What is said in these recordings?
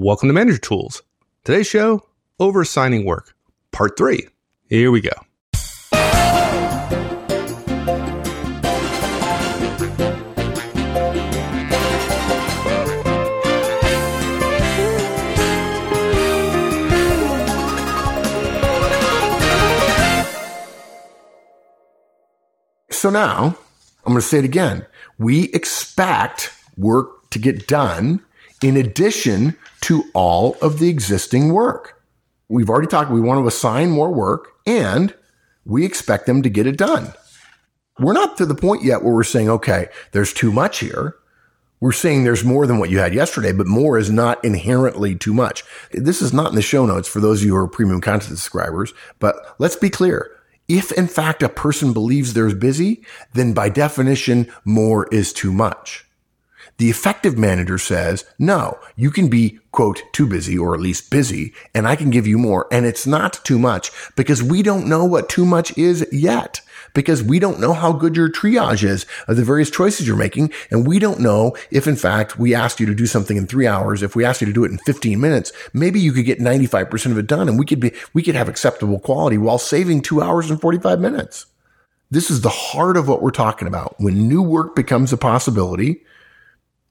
Welcome to Manager Tools. Today's show, Overassigning Work, Part 3. Here we go. So now, I'm going to say it again. We expect work to get done in addition to all of the existing work. We've already talked, we want to assign more work and we expect them to get it done. We're not to the point yet where we're saying, okay, there's too much here. We're saying there's more than what you had yesterday, but more is not inherently too much. This is not in the show notes for those of you who are premium content subscribers, but let's be clear. If in fact a person believes there's busy, then by definition, more is too much. The effective manager says, no, you can be, quote, too busy or at least busy, and I can give you more. And it's not too much because we don't know what too much is yet because we don't know how good your triage is of the various choices you're making. And we don't know if in fact we asked you to do something in three hours. If we asked you to do it in 15 minutes, maybe you could get 95% of it done and we could be, we could have acceptable quality while saving two hours and 45 minutes. This is the heart of what we're talking about. When new work becomes a possibility,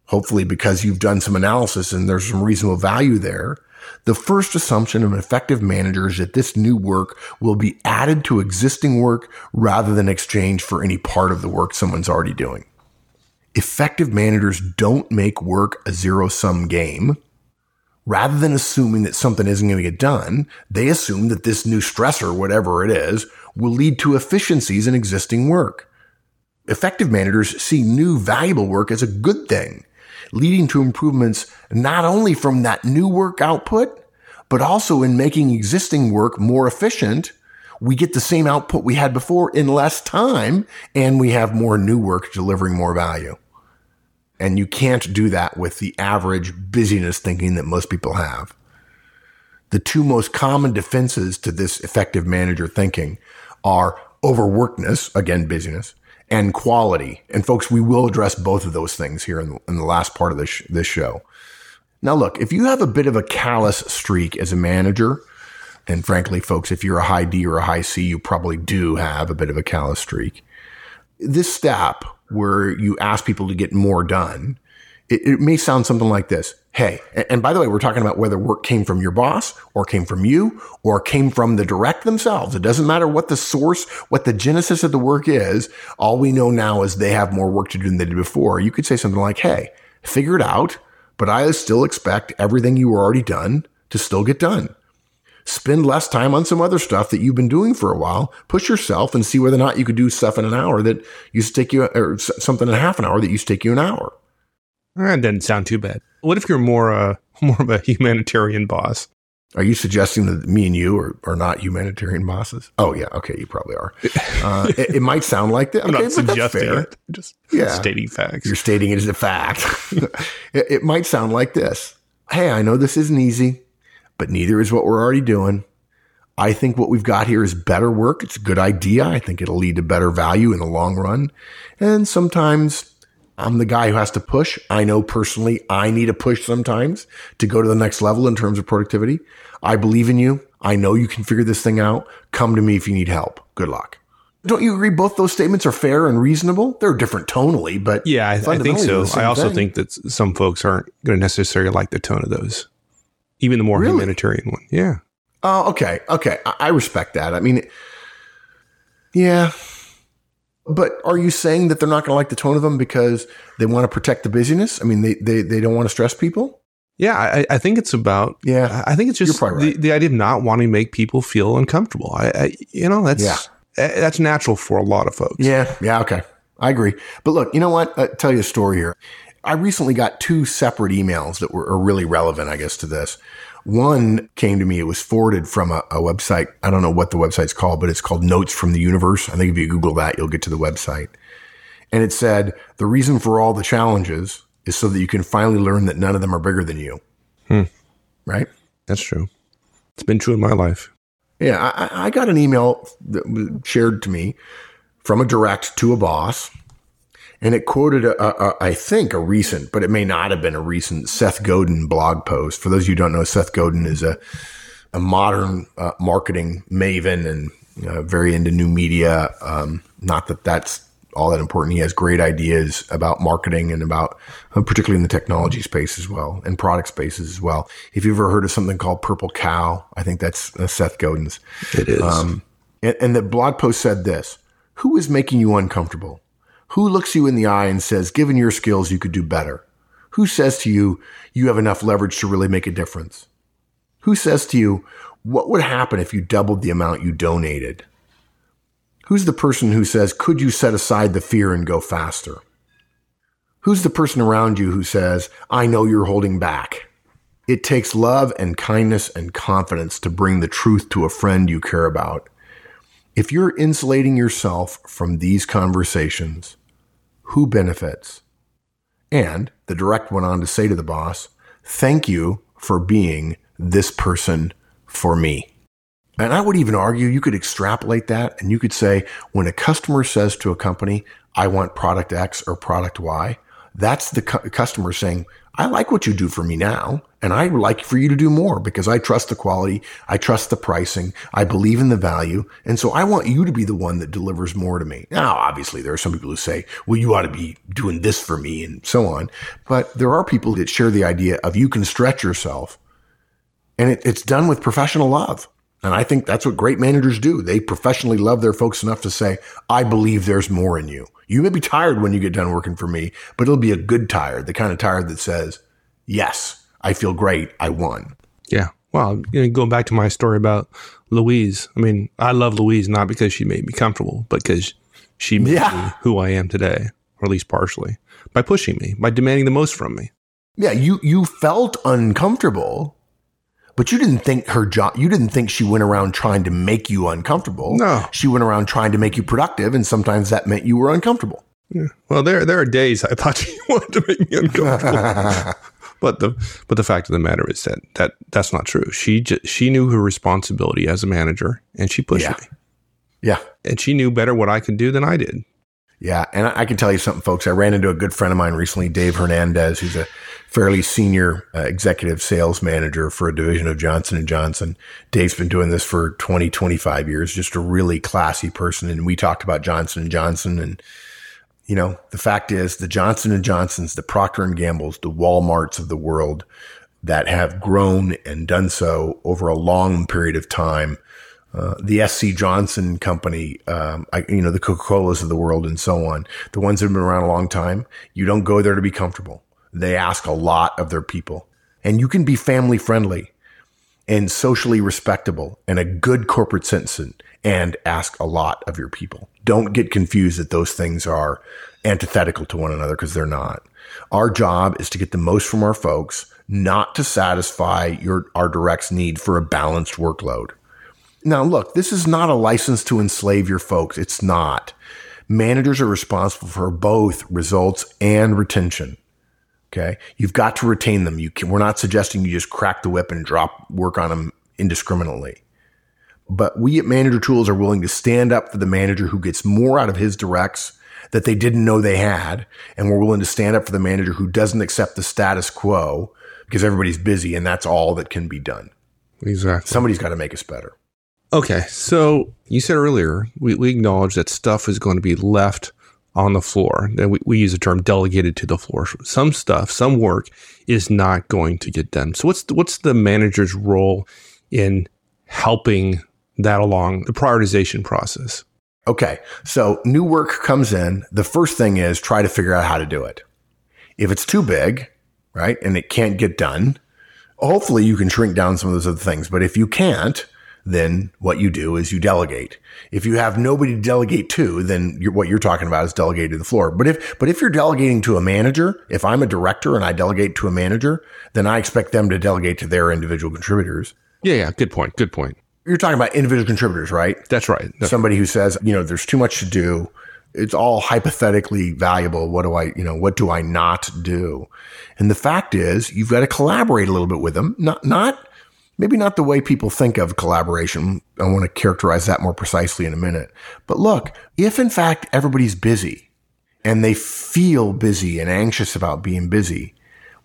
hopefully because you've done some analysis and there's some reasonable value there. The first assumption of an effective manager is that this new work will be added to existing work rather than exchanged for any part of the work someone's already doing. Effective managers don't make work a zero sum game. Rather than assuming that something isn't going to get done, they assume that this new stressor, whatever it is, will lead to efficiencies in existing work. Effective managers see new valuable work as a good thing leading to improvements not only from that new work output, but also in making existing work more efficient. We get the same output we had before in less time and we have more new work delivering more value. And you can't do that with the average busyness thinking that most people have. The two most common defenses to this effective manager thinking are overworkedness, again, busyness, and quality. And folks, we will address both of those things here in the, in the last part of this, this show. Now, look, if you have a bit of a callous streak as a manager, and frankly, folks, if you're a high D or a high C, you probably do have a bit of a callous streak. This step where you ask people to get more done, it, it may sound something like this. Hey, and by the way, we're talking about whether work came from your boss or came from you or came from the direct themselves. It doesn't matter what the source, what the genesis of the work is. All we know now is they have more work to do than they did before. You could say something like, Hey, figure it out, but I still expect everything you already done to still get done. Spend less time on some other stuff that you've been doing for a while. Push yourself and see whether or not you could do stuff in an hour that used to take you, or something in half an hour that used to take you an hour. That doesn't sound too bad. What if you're more uh, more of a humanitarian boss? Are you suggesting that me and you are, are not humanitarian bosses? Oh yeah, okay, you probably are. Uh, it, it, might sound like that. I'm okay, not suggesting it. Just yeah. stating facts. You're stating it as a fact. it, it might sound like this. Hey, I know this isn't easy, but neither is what we're already doing. I think what we've got here is better work. It's a good idea. I think it'll lead to better value in the long run. And sometimes I'm the guy who has to push. I know personally I need a push sometimes to go to the next level in terms of productivity. I believe in you. I know you can figure this thing out. Come to me if you need help. Good luck. Don't you agree both those statements are fair and reasonable? They're different tonally, but yeah, I, I think so. I also thing. think that some folks aren't going to necessarily like the tone of those, even the more really? humanitarian one. Yeah. Oh, okay, okay. I, I respect that. I mean, yeah, but are you saying that they're not going to like the tone of them because they want to protect the busyness? I mean, they, they, they don't want to stress people? Yeah, I, I think it's about. Yeah, I think it's just right. the, the idea of not wanting to make people feel uncomfortable. I, I you know, that's yeah. that's natural for a lot of folks. Yeah, yeah, okay, I agree. But look, you know what? I'll tell you a story here. I recently got two separate emails that were really relevant, I guess, to this. One came to me. It was forwarded from a, a, website. I don't know what the website's called, but it's called Notes from the Universe. I think if you Google that, you'll get to the website. And it said, the reason for all the challenges is so that you can finally learn that none of them are bigger than you. Hmm. Right? That's true. It's been true in my life. Yeah. I, I got an email that was shared to me from a direct to a boss. And it quoted, a, a, a, I think, a recent, but it may not have been a recent Seth Godin blog post. For those of you who don't know, Seth Godin is a, a modern uh, marketing maven and uh, very into new media. Um, not that that's all that important. He has great ideas about marketing and about, uh, particularly in the technology space as well and product spaces as well. If you've ever heard of something called Purple Cow, I think that's uh, Seth Godin's. It is. Um, and, and the blog post said this Who is making you uncomfortable? Who looks you in the eye and says, given your skills, you could do better? Who says to you, you have enough leverage to really make a difference? Who says to you, what would happen if you doubled the amount you donated? Who's the person who says, could you set aside the fear and go faster? Who's the person around you who says, I know you're holding back? It takes love and kindness and confidence to bring the truth to a friend you care about. If you're insulating yourself from these conversations, who benefits? And the direct went on to say to the boss, Thank you for being this person for me. And I would even argue you could extrapolate that and you could say when a customer says to a company, I want product X or product Y, that's the cu- customer saying, I like what you do for me now. And I would like for you to do more because I trust the quality. I trust the pricing. I believe in the value. And so I want you to be the one that delivers more to me. Now, obviously there are some people who say, well, you ought to be doing this for me and so on. But there are people that share the idea of you can stretch yourself and it, it's done with professional love. And I think that's what great managers do. They professionally love their folks enough to say, I believe there's more in you. You may be tired when you get done working for me, but it'll be a good tired, the kind of tired that says, yes, I feel great. I won. Yeah. Well, you know, going back to my story about Louise, I mean, I love Louise not because she made me comfortable, but because she made yeah. me who I am today, or at least partially, by pushing me, by demanding the most from me. Yeah, you you felt uncomfortable but you didn't think her job, you didn't think she went around trying to make you uncomfortable. No. She went around trying to make you productive, and sometimes that meant you were uncomfortable. Yeah. Well, there there are days I thought she wanted to make me uncomfortable. but the but the fact of the matter is that that that's not true. She just, she knew her responsibility as a manager, and she pushed yeah. me. Yeah, and she knew better what I could do than I did. Yeah, and I, I can tell you something, folks. I ran into a good friend of mine recently, Dave Hernandez, who's a fairly senior uh, executive sales manager for a division of Johnson and Johnson. Dave's been doing this for 20, 25 years, just a really classy person. And we talked about Johnson and Johnson and, you know, the fact is the Johnson and Johnsons, the Procter and Gamble's, the Walmarts of the world that have grown and done so over a long period of time. Uh, the SC Johnson company, um, I, you know, the Coca Colas of the world and so on, the ones that have been around a long time, you don't go there to be comfortable. They ask a lot of their people. And you can be family friendly and socially respectable and a good corporate citizen and ask a lot of your people. Don't get confused that those things are antithetical to one another because they're not. Our job is to get the most from our folks, not to satisfy your, our direct's need for a balanced workload. Now, look, this is not a license to enslave your folks. It's not. Managers are responsible for both results and retention. Okay. You've got to retain them. You can, we're not suggesting you just crack the whip and drop work on them indiscriminately. But we at Manager Tools are willing to stand up for the manager who gets more out of his directs that they didn't know they had. And we're willing to stand up for the manager who doesn't accept the status quo because everybody's busy and that's all that can be done. Exactly. Somebody's got to make us better. Okay. So you said earlier, we, we acknowledge that stuff is going to be left on the floor. And we, we use the term delegated to the floor. Some stuff, some work is not going to get done. So what's the, what's the manager's role in helping that along the prioritization process? Okay. So new work comes in. The first thing is try to figure out how to do it. If it's too big, right, and it can't get done, hopefully you can shrink down some of those other things. But if you can't, then what you do is you delegate. If you have nobody to delegate to, then you're, what you're talking about is delegate to the floor. But if, but if you're delegating to a manager, if I'm a director and I delegate to a manager, then I expect them to delegate to their individual contributors. Yeah, yeah. Good point. Good point. You're talking about individual contributors, right? That's right. That's Somebody who says, you know, there's too much to do. It's all hypothetically valuable. What do I, you know, what do I not do? And the fact is, you've got to collaborate a little bit with them. Not, not maybe not the way people think of collaboration. I want to characterize that more precisely in a minute. But look, if in fact everybody's busy and they feel busy and anxious about being busy,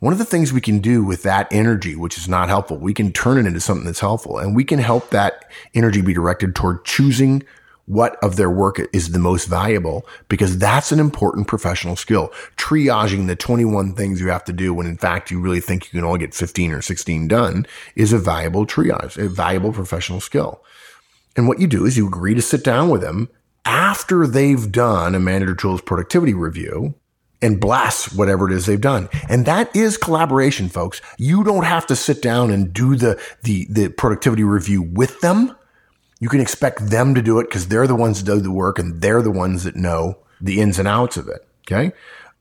one of the things we can do with that energy, which is not helpful, we can turn it into something that's helpful and we can help that energy be directed toward choosing what of their work is the most valuable because that's an important professional skill. Triaging the 21 things you have to do when in fact you really think you can only get 15 or 16 done is a valuable triage, a valuable professional skill. And what you do is you agree to sit down with them after they've done a manager tools productivity review and blast whatever it is they've done. And that is collaboration, folks. You don't have to sit down and do the, the, the productivity review with them. You can expect them to do it because they're the ones that do the work and they're the ones that know the ins and outs of it. Okay.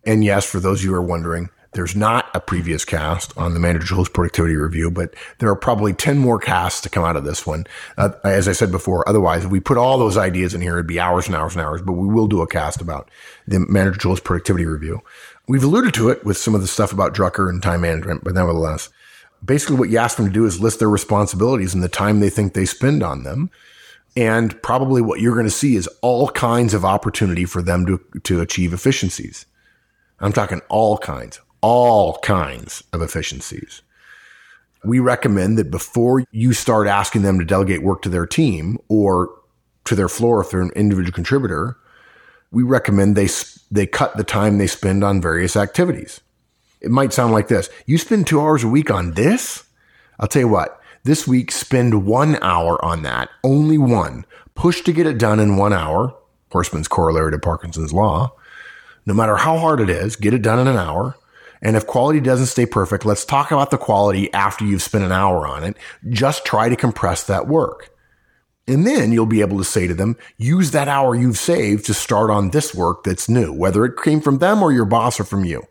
And yes, for those of you who are wondering, there's not a previous cast on the Manager Tools Productivity Review, but there are probably 10 more casts to come out of this one. Uh, as I said before, otherwise, if we put all those ideas in here, it'd be hours and hours and hours, but we will do a cast about the Manager Tools Productivity Review. We've alluded to it with some of the stuff about Drucker and time management, but nevertheless, basically what you ask them to do is list their responsibilities and the time they think they spend on them. And probably what you're going to see is all kinds of opportunity for them to, to achieve efficiencies. I'm talking all kinds, all kinds of efficiencies. We recommend that before you start asking them to delegate work to their team or to their floor if they're an individual contributor, we recommend they they cut the time they spend on various activities. It might sound like this. You spend 2 hours a week on this? I'll tell you what. This week spend 1 hour on that. Only one. Push to get it done in 1 hour. Horstman's corollary to Parkinson's law. No matter how hard it is, get it done in an hour. And if quality doesn't stay perfect, let's talk about the quality after you've spent an hour on it. Just try to compress that work. And then you'll be able to say to them, use that hour you've saved to start on this work that's new, whether it came from them or your boss or from you.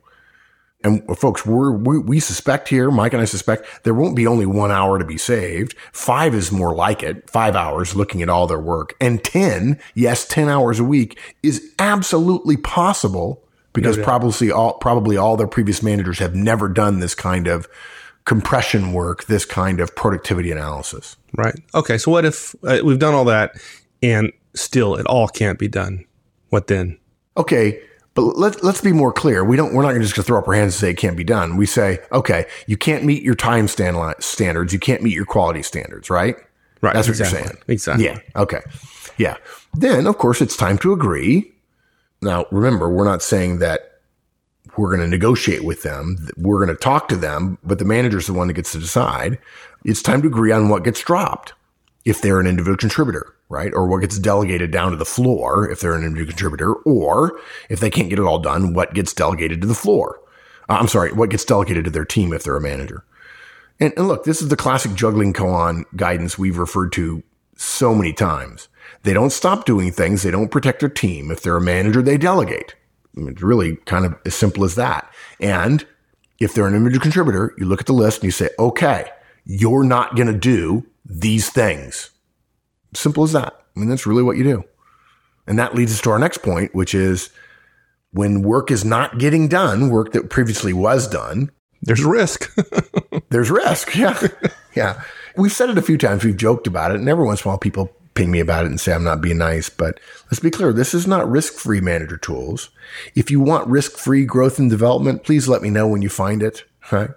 And folks, we we suspect here, Mike and I suspect there won't be only one hour to be saved. Five is more like it. Five hours looking at all their work and 10, yes, 10 hours a week is absolutely possible because no probably all probably all their previous managers have never done this kind of compression work, this kind of productivity analysis. Right. Okay. So what if uh, we've done all that and still it all can't be done? What then? Okay. But let's let's be more clear. We don't. We're not just going to throw up our hands and say it can't be done. We say, okay, you can't meet your time stand standards. You can't meet your quality standards. Right. Right. That's exactly. what you're saying. Exactly. Yeah. Okay. Yeah. Then, of course, it's time to agree now, remember, we're not saying that we're going to negotiate with them. We're going to talk to them, but the manager's the one that gets to decide. It's time to agree on what gets dropped if they're an individual contributor, right? Or what gets delegated down to the floor if they're an individual contributor, or if they can't get it all done, what gets delegated to the floor. Uh, I'm sorry, what gets delegated to their team if they're a manager. And, and look, this is the classic juggling koan guidance we've referred to so many times. They don't stop doing things. They don't protect their team. If they're a manager, they delegate. I mean, it's really kind of as simple as that. And if they're an individual contributor, you look at the list and you say, okay, you're not going to do these things. Simple as that. I mean, that's really what you do. And that leads us to our next point, which is when work is not getting done, work that previously was done, there's risk. there's risk. Yeah. Yeah. We've said it a few times. We've joked about it. And every once in a while, people ping me about it and say I'm not being nice. But let's be clear. This is not risk free manager tools. If you want risk free growth and development, please let me know when you find it. Right?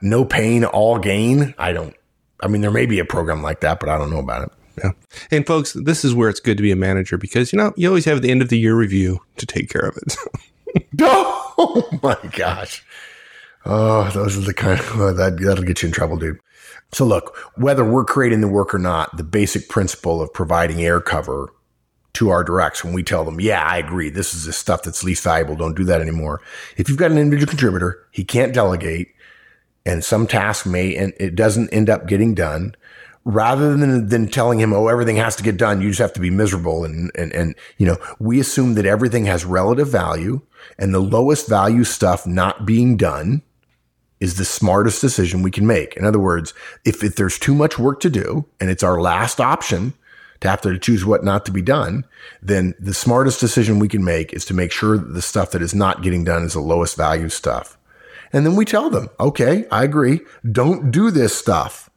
No pain, all gain. I don't, I mean, there may be a program like that, but I don't know about it. Yeah. And folks, this is where it's good to be a manager because, you know, you always have the end of the year review to take care of it. oh my gosh. Oh, those are the kind of, oh, that, that'll get you in trouble, dude. So look, whether we're creating the work or not, the basic principle of providing air cover to our directs when we tell them, yeah, I agree. This is the stuff that's least valuable. Don't do that anymore. If you've got an individual contributor, he can't delegate and some task may, and it doesn't end up getting done rather than, than telling him, oh, everything has to get done. You just have to be miserable. And, and, and, you know, we assume that everything has relative value and the lowest value stuff not being done is the smartest decision we can make. In other words, if, if there's too much work to do and it's our last option to have to choose what not to be done, then the smartest decision we can make is to make sure that the stuff that is not getting done is the lowest value stuff. And then we tell them, okay, I agree. Don't do this stuff.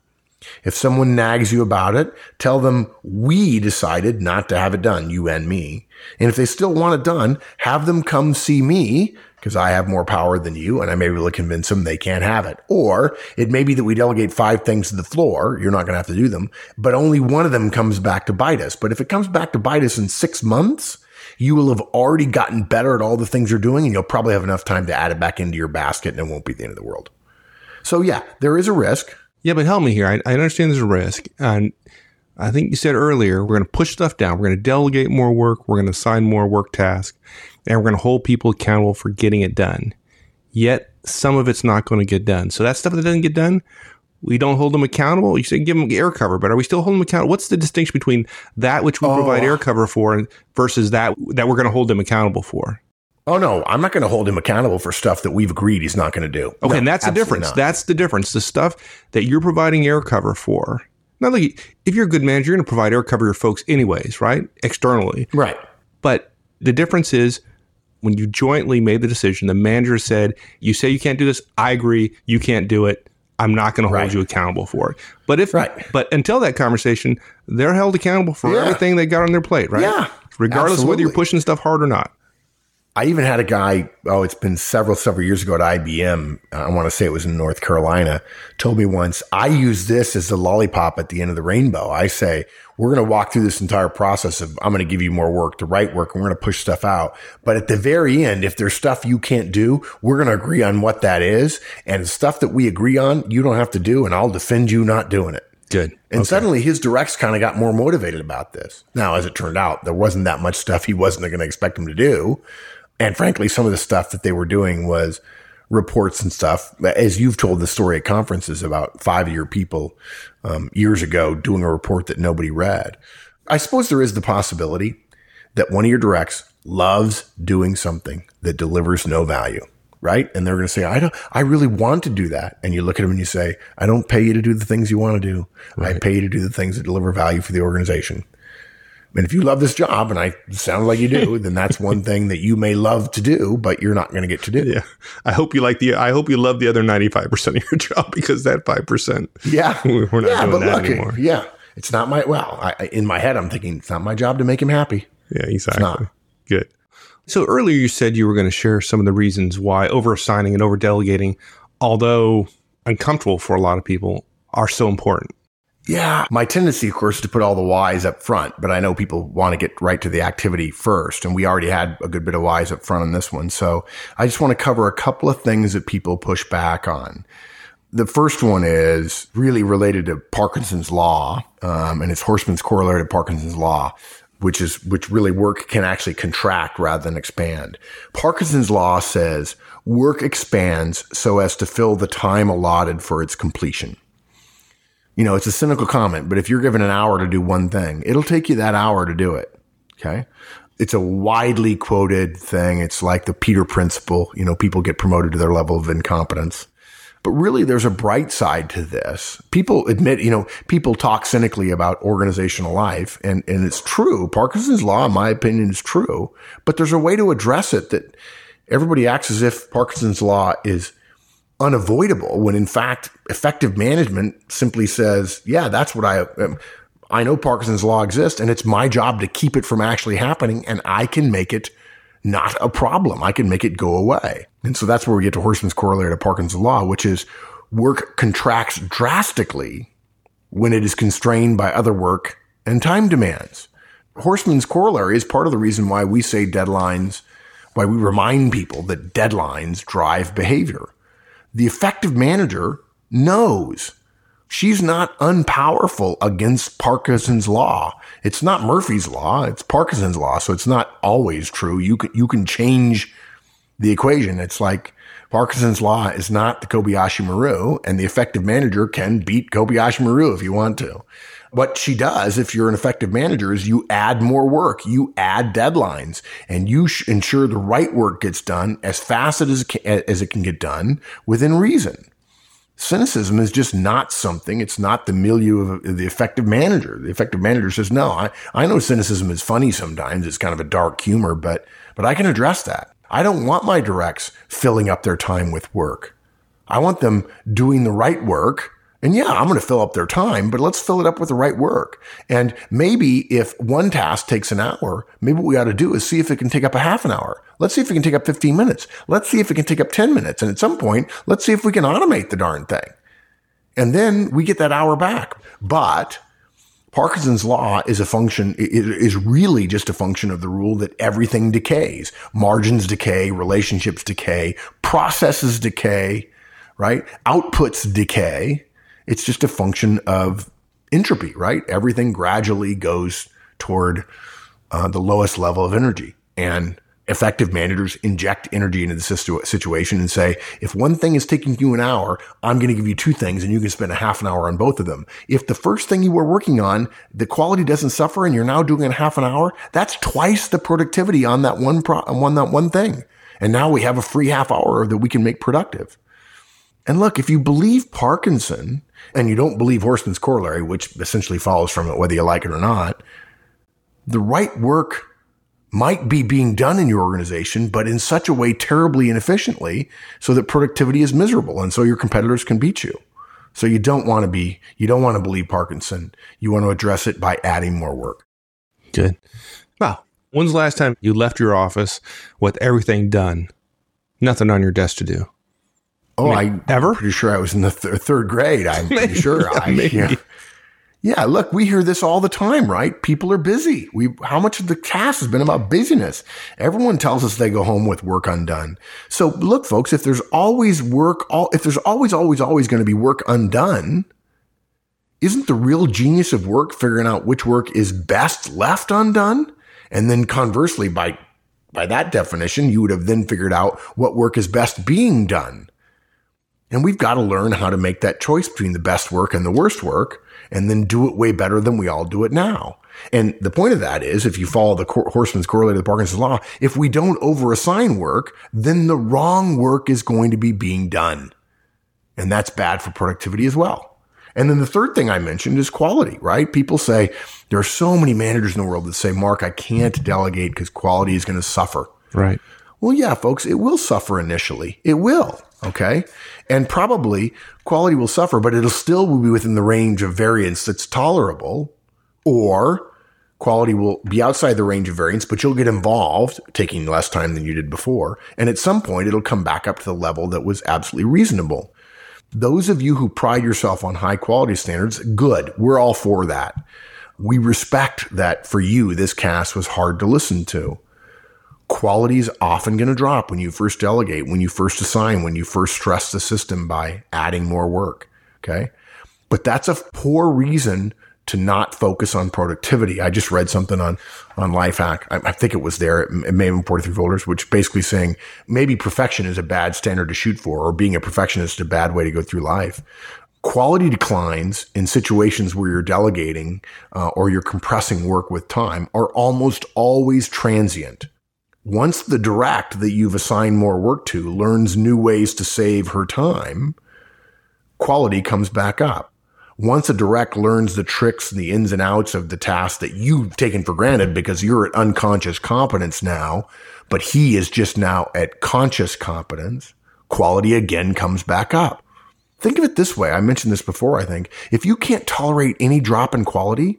If someone nags you about it, tell them we decided not to have it done, you and me. And if they still want it done, have them come see me because I have more power than you and I may be able to convince them they can't have it. Or it may be that we delegate five things to the floor. You're not going to have to do them, but only one of them comes back to bite us. But if it comes back to bite us in six months, you will have already gotten better at all the things you're doing and you'll probably have enough time to add it back into your basket and it won't be the end of the world. So yeah, there is a risk. Yeah, but help me here. I, I understand there's a risk. And I think you said earlier, we're going to push stuff down. We're going to delegate more work. We're going to assign more work tasks and we're going to hold people accountable for getting it done. Yet some of it's not going to get done. So that stuff that doesn't get done, we don't hold them accountable. You say give them air cover, but are we still holding them accountable? What's the distinction between that which we oh. provide air cover for versus that that we're going to hold them accountable for? Oh no, I'm not going to hold him accountable for stuff that we've agreed he's not going to do. Okay, no, and that's the difference. Not. That's the difference. The stuff that you're providing air cover for. Now, look, if you're a good manager, you're going to provide air cover to your folks anyways, right? Externally, right? But the difference is when you jointly made the decision, the manager said, "You say you can't do this. I agree. You can't do it. I'm not going to hold you accountable for it. But if, right. but until that conversation, they're held accountable for yeah. everything they got on their plate, right? Yeah. Regardless absolutely. of whether you're pushing stuff hard or not. I even had a guy, oh, it's been several, several years ago at IBM. I want to say it was in North Carolina, told me once, I use this as the lollipop at the end of the rainbow. I say, we're going to walk through this entire process of, I'm going to give you more work, the right work, and we're going to push stuff out. But at the very end, if there's stuff you can't do, we're going to agree on what that is. And stuff that we agree on, you don't have to do, and I'll defend you not doing it. Good. And okay. suddenly his directs kind of got more motivated about this. Now, as it turned out, there wasn't that much stuff he wasn't going to expect him to do. And frankly, some of the stuff that they were doing was reports and stuff. As you've told the story at conferences about five year people um, years ago doing a report that nobody read. I suppose there is the possibility that one of your directs loves doing something that delivers no value, right? And they're going to say, I don't, I really want to do that. And you look at them and you say, I don't pay you to do the things you want to do. Right. I pay you to do the things that deliver value for the organization. And if you love this job, and I sound like you do, then that's one thing that you may love to do, but you're not going to get to do. Yeah. I hope you like the, I hope you love the other 95% of your job because that 5%. Yeah. We're not yeah, doing that look, anymore. Yeah. It's not my, well, I, in my head, I'm thinking it's not my job to make him happy. Yeah, exactly. Good. So earlier you said you were going to share some of the reasons why over assigning and over delegating, although uncomfortable for a lot of people, are so important. Yeah. My tendency, of course, is to put all the whys up front, but I know people want to get right to the activity first. And we already had a good bit of whys up front on this one. So I just want to cover a couple of things that people push back on. The first one is really related to Parkinson's law, um, and it's Horstman's corollary to Parkinson's law, which is, which really work can actually contract rather than expand. Parkinson's law says work expands so as to fill the time allotted for its completion. You know, it's a cynical comment, but if you're given an hour to do one thing, it'll take you that hour to do it. Okay. It's a widely quoted thing. It's like the Peter principle. You know, people get promoted to their level of incompetence. But really, there's a bright side to this. People admit, you know, people talk cynically about organizational life, and, and it's true. Parkinson's law, in my opinion, is true. But there's a way to address it that everybody acts as if Parkinson's law is unavoidable when in fact effective management simply says, yeah, that's what I, um, I know Parkinson's law exists and it's my job to keep it from actually happening and I can make it not a problem. I can make it go away. And so that's where we get to Horstman's corollary to Parkinson's law, which is work contracts drastically when it is constrained by other work and time demands. Horstman's corollary is part of the reason why we say deadlines, why we remind people that deadlines drive behavior the effective manager knows she's not unpowerful against Parkinson's law. It's not Murphy's law. It's Parkinson's law. So it's not always true. You can, you can change the equation. It's like Parkinson's law is not the Kobayashi Maru and the effective manager can beat Kobayashi Maru if you want to what she does, if you're an effective manager, is you add more work, you add deadlines, and you ensure the right work gets done as fast as it, can, as it can get done within reason. Cynicism is just not something. It's not the milieu of the effective manager. The effective manager says, no, I, I know cynicism is funny sometimes. It's kind of a dark humor, but, but I can address that. I don't want my directs filling up their time with work. I want them doing the right work And yeah, I'm going to fill up their time, but let's fill it up with the right work. And maybe if one task takes an hour, maybe what we ought to do is see if it can take up a half an hour. Let's see if it can take up 15 minutes. Let's see if it can take up 10 minutes. And at some point, let's see if we can automate the darn thing. And then we get that hour back. But Parkinson's law is a function, is really just a function of the rule that everything decays. Margins decay, relationships decay, processes decay, right? Outputs decay. It's just a function of entropy, right? Everything gradually goes toward uh, the lowest level of energy. And effective managers inject energy into the situation and say, if one thing is taking you an hour, I'm going to give you two things and you can spend a half an hour on both of them. If the first thing you were working on, the quality doesn't suffer and you're now doing it in half an hour, that's twice the productivity on that one pro, on that one thing. And now we have a free half hour that we can make productive. And look, if you believe Parkinson and you don't believe Horstman's corollary, which essentially follows from it, whether you like it or not, the right work might be being done in your organization, but in such a way terribly inefficiently so that productivity is miserable. And so your competitors can beat you. So you don't want to be, you don't want to believe Parkinson. You want to address it by adding more work. Good. Wow. When's the last time you left your office with everything done? Nothing on your desk to do. Oh, I, mean, ever? Pretty sure I was in the th- third grade. I'm pretty sure. I, yeah. Yeah, look, we hear this all the time, right? People are busy. We, how much of the cast has been about busyness? Everyone tells us they go home with work undone. So look, folks, if there's always work, all, if there's always, always, always going to be work undone, isn't the real genius of work figuring out which work is best left undone? And then conversely, by, by that definition, you would have then figured out what work is best being done. And we've got to learn how to make that choice between the best work and the worst work and then do it way better than we all do it now. And the point of that is, if you follow the Horstman's correlated with Parkinson's law, if we don't overassign work, then the wrong work is going to be being done. And that's bad for productivity as well. And then the third thing I mentioned is quality, right? People say there are so many managers in the world that say, Mark, I can't delegate because quality is going to suffer. Right. Well, yeah, folks, it will suffer initially. It will. Okay. And probably quality will suffer, but it'll still be within the range of variance that's tolerable or quality will be outside the range of variance, but you'll get involved taking less time than you did before. And at some point, it'll come back up to the level that was absolutely reasonable. Those of you who pride yourself on high quality standards, good. We're all for that. We respect that for you, this cast was hard to listen to quality is often going to drop when you first delegate, when you first assign, when you first stress the system by adding more work. Okay. But that's a poor reason to not focus on productivity. I just read something on, on Lifehack. I, I think it was there. It, may have been 43 folders, which basically saying maybe perfection is a bad standard to shoot for, or being a perfectionist is a bad way to go through life. Quality declines in situations where you're delegating uh, or you're compressing work with time are almost always transient. Once the direct that you've assigned more work to learns new ways to save her time, quality comes back up. Once a direct learns the tricks and the ins and outs of the task that you've taken for granted because you're at unconscious competence now, but he is just now at conscious competence, quality again comes back up. Think of it this way. I mentioned this before, I think. If you can't tolerate any drop in quality,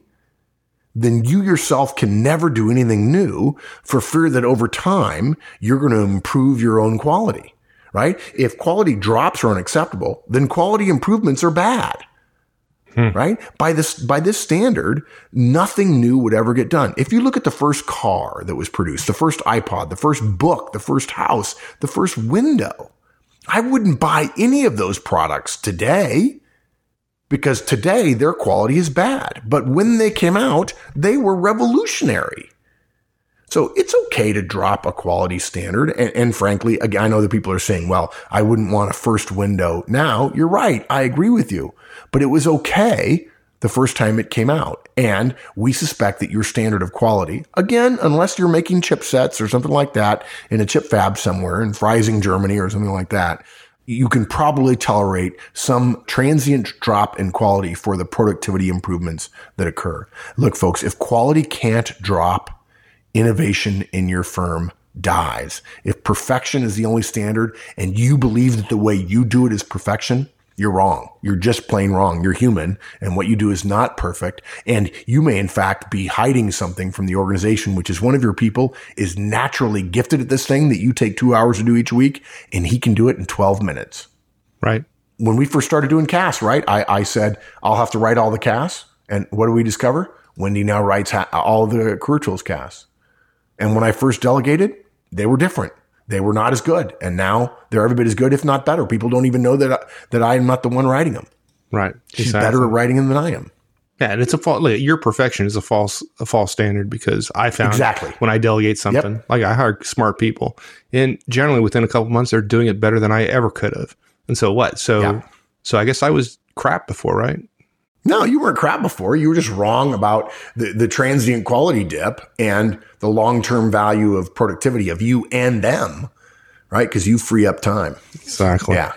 then you yourself can never do anything new for fear that over time you're going to improve your own quality, right? If quality drops are unacceptable, then quality improvements are bad. Hmm. Right? By this, by this standard, nothing new would ever get done. If you look at the first car that was produced, the first iPod, the first book, the first house, the first window, I wouldn't buy any of those products today because today their quality is bad. But when they came out, they were revolutionary. So it's okay to drop a quality standard. And, and, frankly, I know that people are saying, well, I wouldn't want a first window now. You're right. I agree with you. But it was okay the first time it came out. And we suspect that your standard of quality, again, unless you're making chipsets or something like that in a chip fab somewhere in Freising, Germany or something like that, you can probably tolerate some transient drop in quality for the productivity improvements that occur. Look, folks, if quality can't drop, innovation in your firm dies. If perfection is the only standard and you believe that the way you do it is perfection, you're wrong. You're just plain wrong. You're human and what you do is not perfect. And you may in fact be hiding something from the organization, which is one of your people is naturally gifted at this thing that you take two hours to do each week and he can do it in 12 minutes. Right. When we first started doing casts, right? I, I said, I'll have to write all the casts. And what do we discover? Wendy now writes ha- all the career tools casts. And when I first delegated, they were different they were not as good. And now they're every bit as good, if not better. People don't even know that, I, that I am not the one writing them. Right. She's exactly. better at writing them than I am. Yeah, and it's a false. Like, your perfection is a false a false standard because I found exactly when I delegate something, yep. like I hire smart people, and generally within a couple months they're doing it better than I ever could have. And so what? So yeah. so I guess I was crap before, right? No, you weren't crap before. You were just wrong about the, the transient quality dip and the long term value of productivity of you and them, right? Because you free up time. Exactly. Yeah.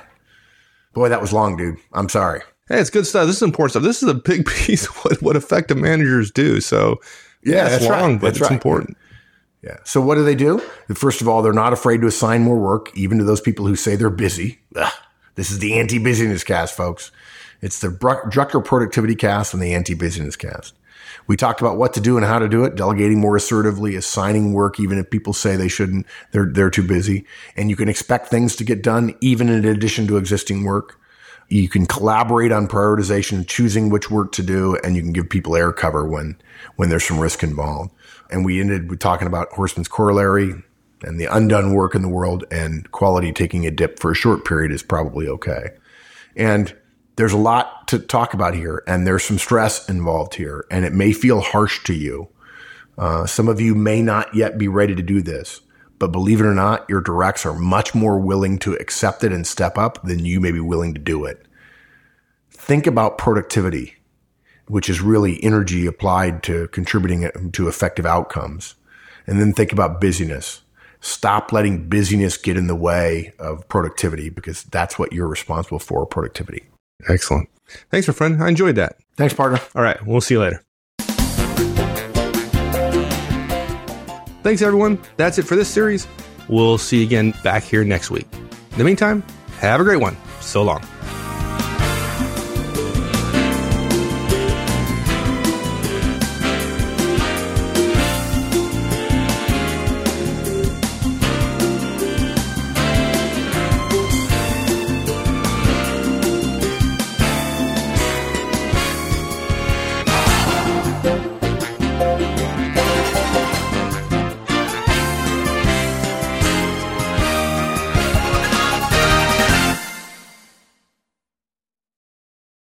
Boy, that was long, dude. I'm sorry. Hey, it's good stuff. This is important stuff. This is a big piece of what, what effective managers do. So, yeah, that's, that's long, right. but that's it's right. important. Yeah. So, what do they do? First of all, they're not afraid to assign more work, even to those people who say they're busy. Ugh. This is the anti busyness cast, folks. It's the Drucker Productivity Cast and the Anti Busyness Cast. We talked about what to do and how to do it, delegating more assertively, assigning work, even if people say they shouldn't, they're, they're too busy. And you can expect things to get done, even in addition to existing work. You can collaborate on prioritization, choosing which work to do, and you can give people air cover when, when there's some risk involved. And we ended with talking about Horstman's corollary and the undone work in the world and quality taking a dip for a short period is probably okay. And there's a lot to talk about here, and there's some stress involved here, and it may feel harsh to you. Uh, some of you may not yet be ready to do this, but believe it or not, your directs are much more willing to accept it and step up than you may be willing to do it. Think about productivity, which is really energy applied to contributing to effective outcomes. And then think about busyness. Stop letting busyness get in the way of productivity because that's what you're responsible for productivity. Excellent. Thanks, my friend. I enjoyed that. Thanks, partner. All right. We'll see you later. Thanks, everyone. That's it for this series. We'll see you again back here next week. In the meantime, have a great one. So long.